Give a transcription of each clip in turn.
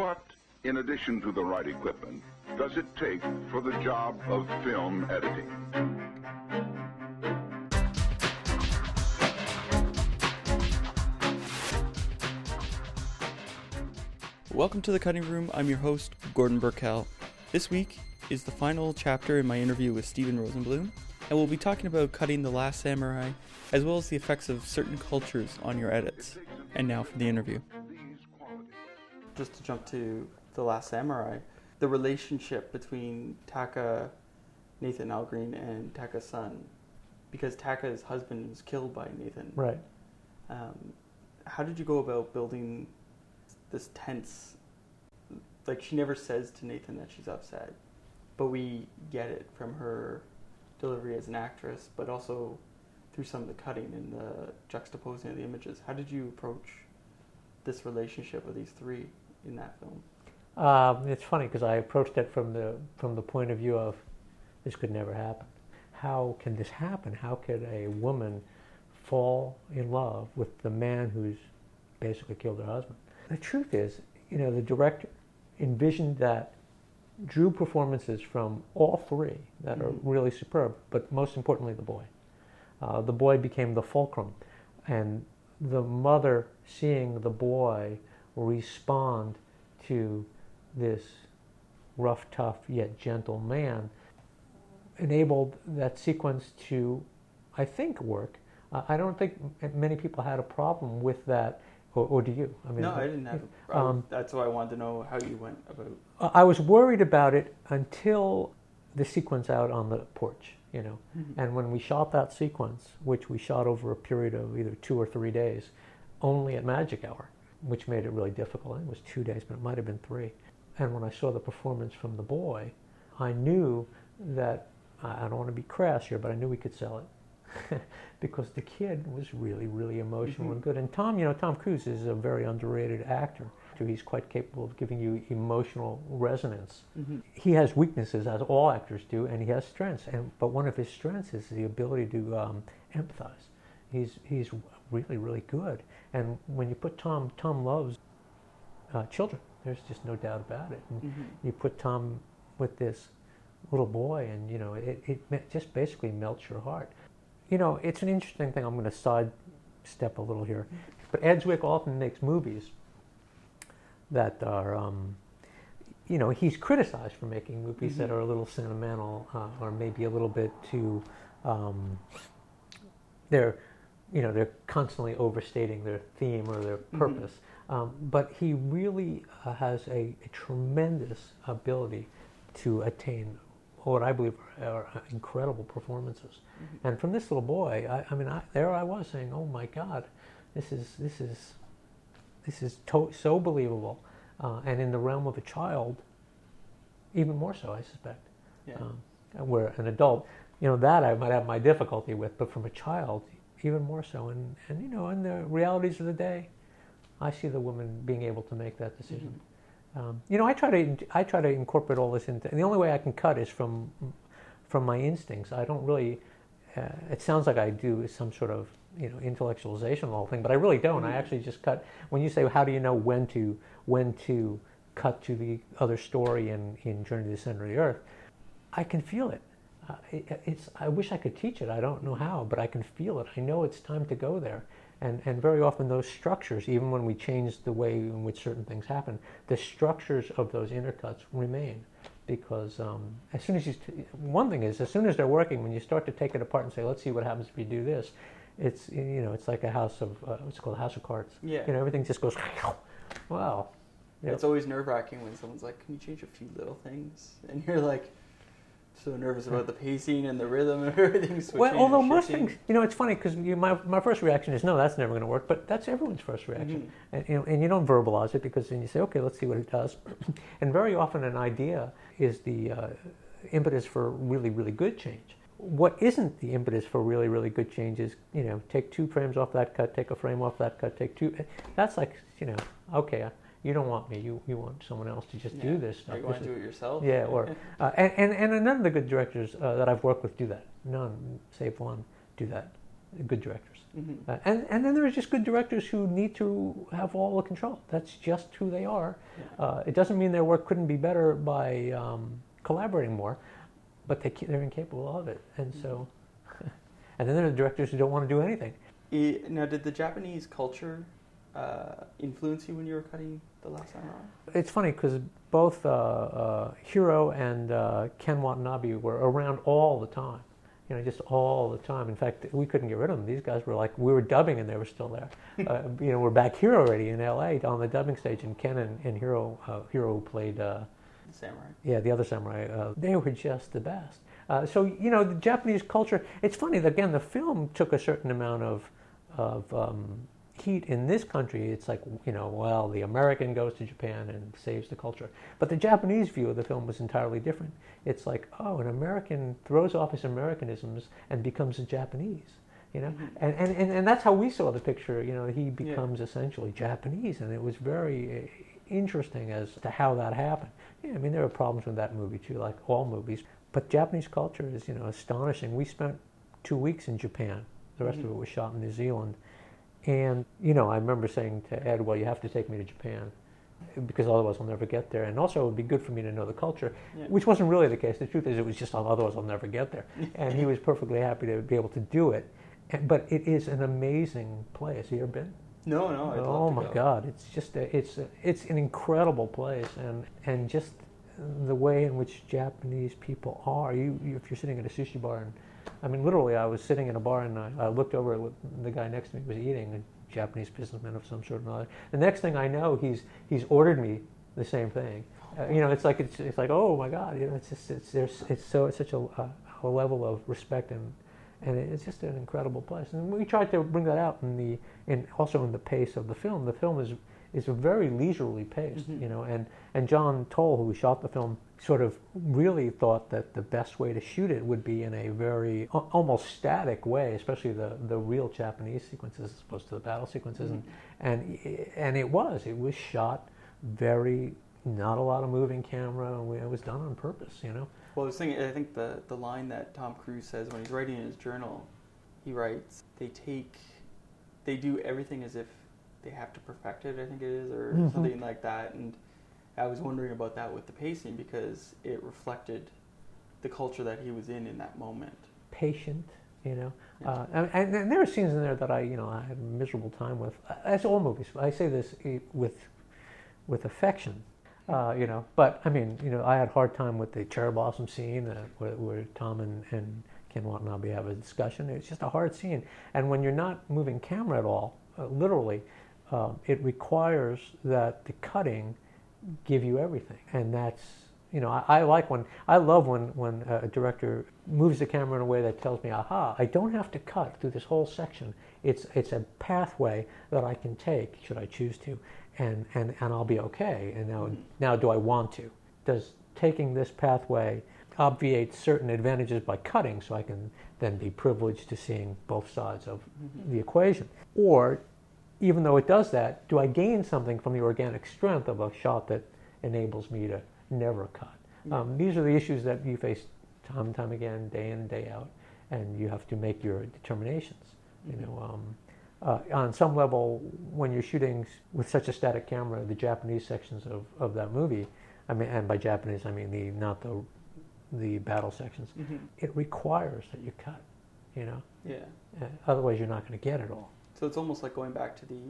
What, in addition to the right equipment, does it take for the job of film editing? Welcome to the cutting room. I'm your host, Gordon Burkell. This week is the final chapter in my interview with Steven Rosenblum, and we'll be talking about cutting The Last Samurai, as well as the effects of certain cultures on your edits. And now for the interview. Just to jump to The Last Samurai, the relationship between Taka, Nathan Algren, and Taka's son, because Taka's husband was killed by Nathan. Right. Um, how did you go about building this tense? Like she never says to Nathan that she's upset, but we get it from her delivery as an actress, but also through some of the cutting and the juxtaposing of the images. How did you approach this relationship with these three in that film? Um, it's funny because I approached it from the from the point of view of this could never happen. How can this happen? How could a woman fall in love with the man who's basically killed her husband? The truth is, you know, the director envisioned that drew performances from all three that mm-hmm. are really superb, but most importantly, the boy. Uh, the boy became the fulcrum, and the mother seeing the boy respond to this rough, tough, yet gentle man enabled that sequence to, I think, work. Uh, I don't think many people had a problem with that, or, or do you? I mean, no, I didn't have. a Um, that's why I wanted to know how you went about. I was worried about it until the sequence out on the porch, you know. Mm-hmm. And when we shot that sequence, which we shot over a period of either two or three days, only at magic hour, which made it really difficult. It was two days, but it might have been three. And when I saw the performance from the boy, I knew that I don't want to be crass here, but I knew we could sell it because the kid was really, really emotional mm-hmm. and good. And Tom, you know, Tom Cruise is a very underrated actor. He's quite capable of giving you emotional resonance. Mm-hmm. He has weaknesses, as all actors do, and he has strengths. And but one of his strengths is the ability to um, empathize. He's he's really, really good. And when you put Tom, Tom loves uh, children. There's just no doubt about it. And mm-hmm. you put Tom with this little boy, and you know, it, it just basically melts your heart. You know, it's an interesting thing. I'm going to sidestep a little here, but Ed Zwick often makes movies that are, um, you know, he's criticized for making movies mm-hmm. that are a little sentimental uh, or maybe a little bit too. Um, they're, you know, they're constantly overstating their theme or their mm-hmm. purpose. Mm-hmm. Um, but he really uh, has a, a tremendous ability to attain what I believe are, are incredible performances. Mm-hmm. And from this little boy, I, I mean, I, there I was saying, "Oh my God, this is this is this is to- so believable." Uh, and in the realm of a child, even more so, I suspect. Yeah. Um, where an adult, you know, that I might have my difficulty with, but from a child, even more so. And and you know, in the realities of the day, I see the woman being able to make that decision. Mm-hmm. Um, you know, I try to I try to incorporate all this into, and the only way I can cut is from from my instincts. I don't really. Uh, it sounds like I do some sort of you know intellectualization of the whole thing, but I really don't. Mm-hmm. I actually just cut. When you say how do you know when to when to cut to the other story in in Journey to the Center of the Earth, I can feel it. Uh, it. It's. I wish I could teach it. I don't know how, but I can feel it. I know it's time to go there. And, and very often those structures, even when we change the way in which certain things happen, the structures of those intercuts remain. Because um, as soon as you, t- one thing is, as soon as they're working, when you start to take it apart and say, let's see what happens if you do this, it's, you know, it's like a house of, uh, what's called a house of cards. Yeah. You know, everything just goes, wow. It's always nerve wracking when someone's like, can you change a few little things? And you're like, so nervous about the pacing and the rhythm and everything switching. Well, although most things, you know, it's funny because my, my first reaction is no, that's never going to work. But that's everyone's first reaction, mm-hmm. and, you know, and you don't verbalize it because then you say, okay, let's see what it does. and very often, an idea is the uh, impetus for really, really good change. What isn't the impetus for really, really good change is, you know, take two frames off that cut, take a frame off that cut, take two. That's like, you know, okay, you don't want me. You you want someone else to just yeah. do this stuff. Or you want to do it yourself. Yeah, or uh, and, and and none of the good directors uh, that I've worked with do that. None, save one, do that. good directors. Mhm. Uh, and, and then there are just good directors who need to have all the control. That's just who they are. Yeah. Uh, it doesn't mean their work couldn't be better by um, collaborating more, but they they're incapable of it. And so, and then there are directors who don't want to do anything. Now, did the Japanese culture uh, influence you when you were cutting The Last Samurai? It's funny because both uh, uh, Hiro and uh, Ken Watanabe were around all the time. You know, just all the time. In fact, we couldn't get rid of them. These guys were like, we were dubbing and they were still there. uh, you know, we're back here already in L.A. on the dubbing stage, and Ken and, and Hiro, uh, Hiro played, uh, The Samurai. yeah, the other samurai, uh, they were just the best. Uh, so you know, the Japanese culture. It's funny. that, Again, the film took a certain amount of of um, heat in this country. It's like you know, well, the American goes to Japan and saves the culture, but the Japanese view of the film was entirely different. It's like, oh, an American throws off his Americanisms and becomes a Japanese. You know, and, and, and, and that's how we saw the picture. You know, he becomes essentially Japanese, and it was very uh, interesting as to how that happened. Yeah, I mean, there are problems with that movie too, like all movies. But Japanese culture is, you know, astonishing. We spent two weeks in Japan. The rest of it was shot in New Zealand. And, you know, I remember saying to Ed, well, you have to take me to Japan because otherwise I'll never get there. And also it would be good for me to know the culture, Yeah. which wasn't really the case. The truth is it was just otherwise I'll never get there. and he was perfectly happy to be able to do it. And, but it is an amazing place. Have you ever been? No, no. Oh my go. God! It's just a, it's a, it's an incredible place, and and just the way in which Japanese people are. You, you if you're sitting at a sushi bar, and I mean literally, I was sitting in a bar and I, I looked over at what the guy next to me was eating, a Japanese businessman of some sort or another. The next thing I know, he's he's ordered me the same thing. Uh, you know, it's like it's, it's like oh my God! You know, it's just it's there's it's so it's such a, a, a level of respect and and it's just an incredible place. And we tried to bring that out in the in also in the pace of the film. The film is is very leisurely paced, Mhm. you know. And and John Toll, who shot the film, sort of really thought that the best way to shoot it would be in a very almost static way, especially the the real Japanese sequences as opposed to the battle sequences. And and and it was it was shot very not a lot of moving camera, and it was done on purpose, you know. Well, I was thinking, I think the, the line that Tom Cruise says when he's writing in his journal, he writes, they take, they do everything as if they have to perfect it, I think it is, or Mhm. something like that. And I was wondering about that with the pacing because it reflected the culture that he was in in that moment. patient, you know. Yeah. Uh, and, and, and there are scenes in there that I, you know, I had a miserable time with. As all movies, I say this eh, with, with affection, uh, you know. But I mean, you know, I had a hard time with the cherry blossom scene uh, where, where Tom and, and Ken Watanabe have a discussion. It's just a hard scene, and when you're not moving camera at all, uh, literally, um, it requires that the cutting give you everything, and that's you know I, I like when I love when when a director moves the camera in a way that tells me, aha, I don't have to cut through this whole section. It's it's a pathway that I can take should I choose to, and and and I'll be okay. And now mm-hmm. now do I want to? Does taking this pathway obviate certain advantages by cutting so I can then be privileged to seeing both sides of mm-hmm. the equation? Or even though it does that, do I gain something from the organic strength of a shot that enables me to never cut? Um, these are the issues that you face time and time again, day in and day out, and you have to make your determinations. You know, um, uh, on some level, when you're shooting with such a static camera, the Japanese sections of, of that movie, I mean, and by Japanese I mean the not the the battle sections, Mm-hmm. it requires that you cut. You know, Yeah. uh, otherwise you're not going to get it all. So it's almost like going back to the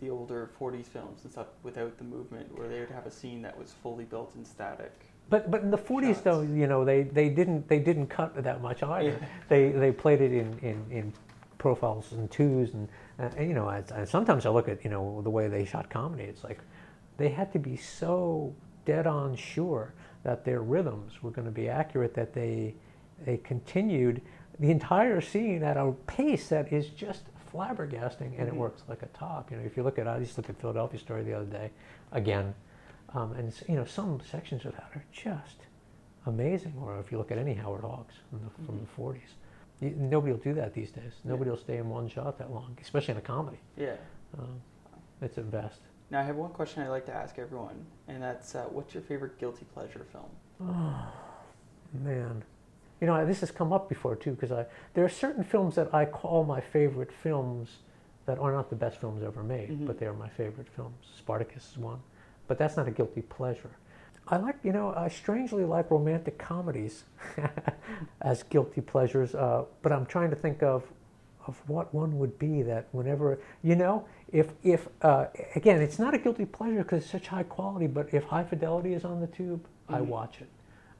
the older 40s films and stuff without the movement, where they would have a scene that was fully built in static. But but in the 40s though, you know, they, they didn't they didn't cut that much either. Yeah. They they played it in, in, in profiles and twos and, uh, and you know, I, I, sometimes I look at you know the way they shot comedy. It's like they had to be so dead on sure that their rhythms were going to be accurate that they they continued the entire scene at a pace that is just flabbergasting and it Mhm. works like a top. You know, if you look at I just looked at Philadelphia Story the other day, again, um, and you know some sections of that are just amazing. Or if you look at any Howard Hawks from the, from the 40s, you, nobody will do that these days. Nobody will stay in one shot that long, especially in a comedy. Yeah. Um, it's a best. Now I have one question I'd like to ask everyone, and that's uh, what's your favorite guilty pleasure film? Oh man, You know, this has come up before too, because I there are certain films that I call my favorite films that are not the best films ever made, Mhm. but they are my favorite films. Spartacus is one, but that's not a guilty pleasure. I like, you know, I strangely like romantic comedies as guilty pleasures, uh, but I'm trying to think of of what one would be that whenever you know if if uh, again it's not a guilty pleasure because it's such high quality but if high fidelity is on the tube i Mhm. watch it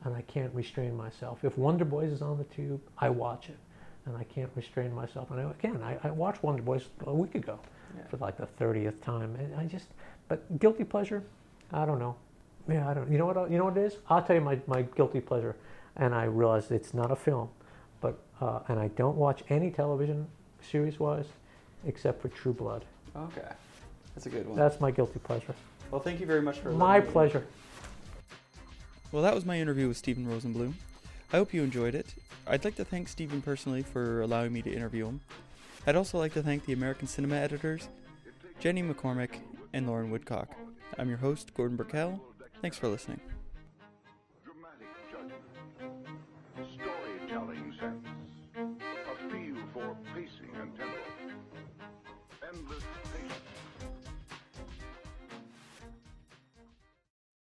and i can't restrain myself if wonder boys is on the tube i watch it and i can't restrain myself and I, again I, I watched wonder boys a week ago Yeah. for like the 30th time and i just but guilty pleasure i don't know yeah i don't you know what you know what it is i'll tell you my, my guilty pleasure and i realized it's not a film but uh, and I don't watch any television series wise except for True Blood. Okay. That's a good one. That's my guilty pleasure. well, thank you very much for My letting me- pleasure. Well, that was my interview with Steven Rosenblum. I hope you enjoyed it. I'd like to thank Steven personally for allowing me to interview him. I'd also like to thank the American Cinema editors, Jenni McCormick and Lauren Woodcock. I'm your host, Gordon Burkell. Thanks for listening.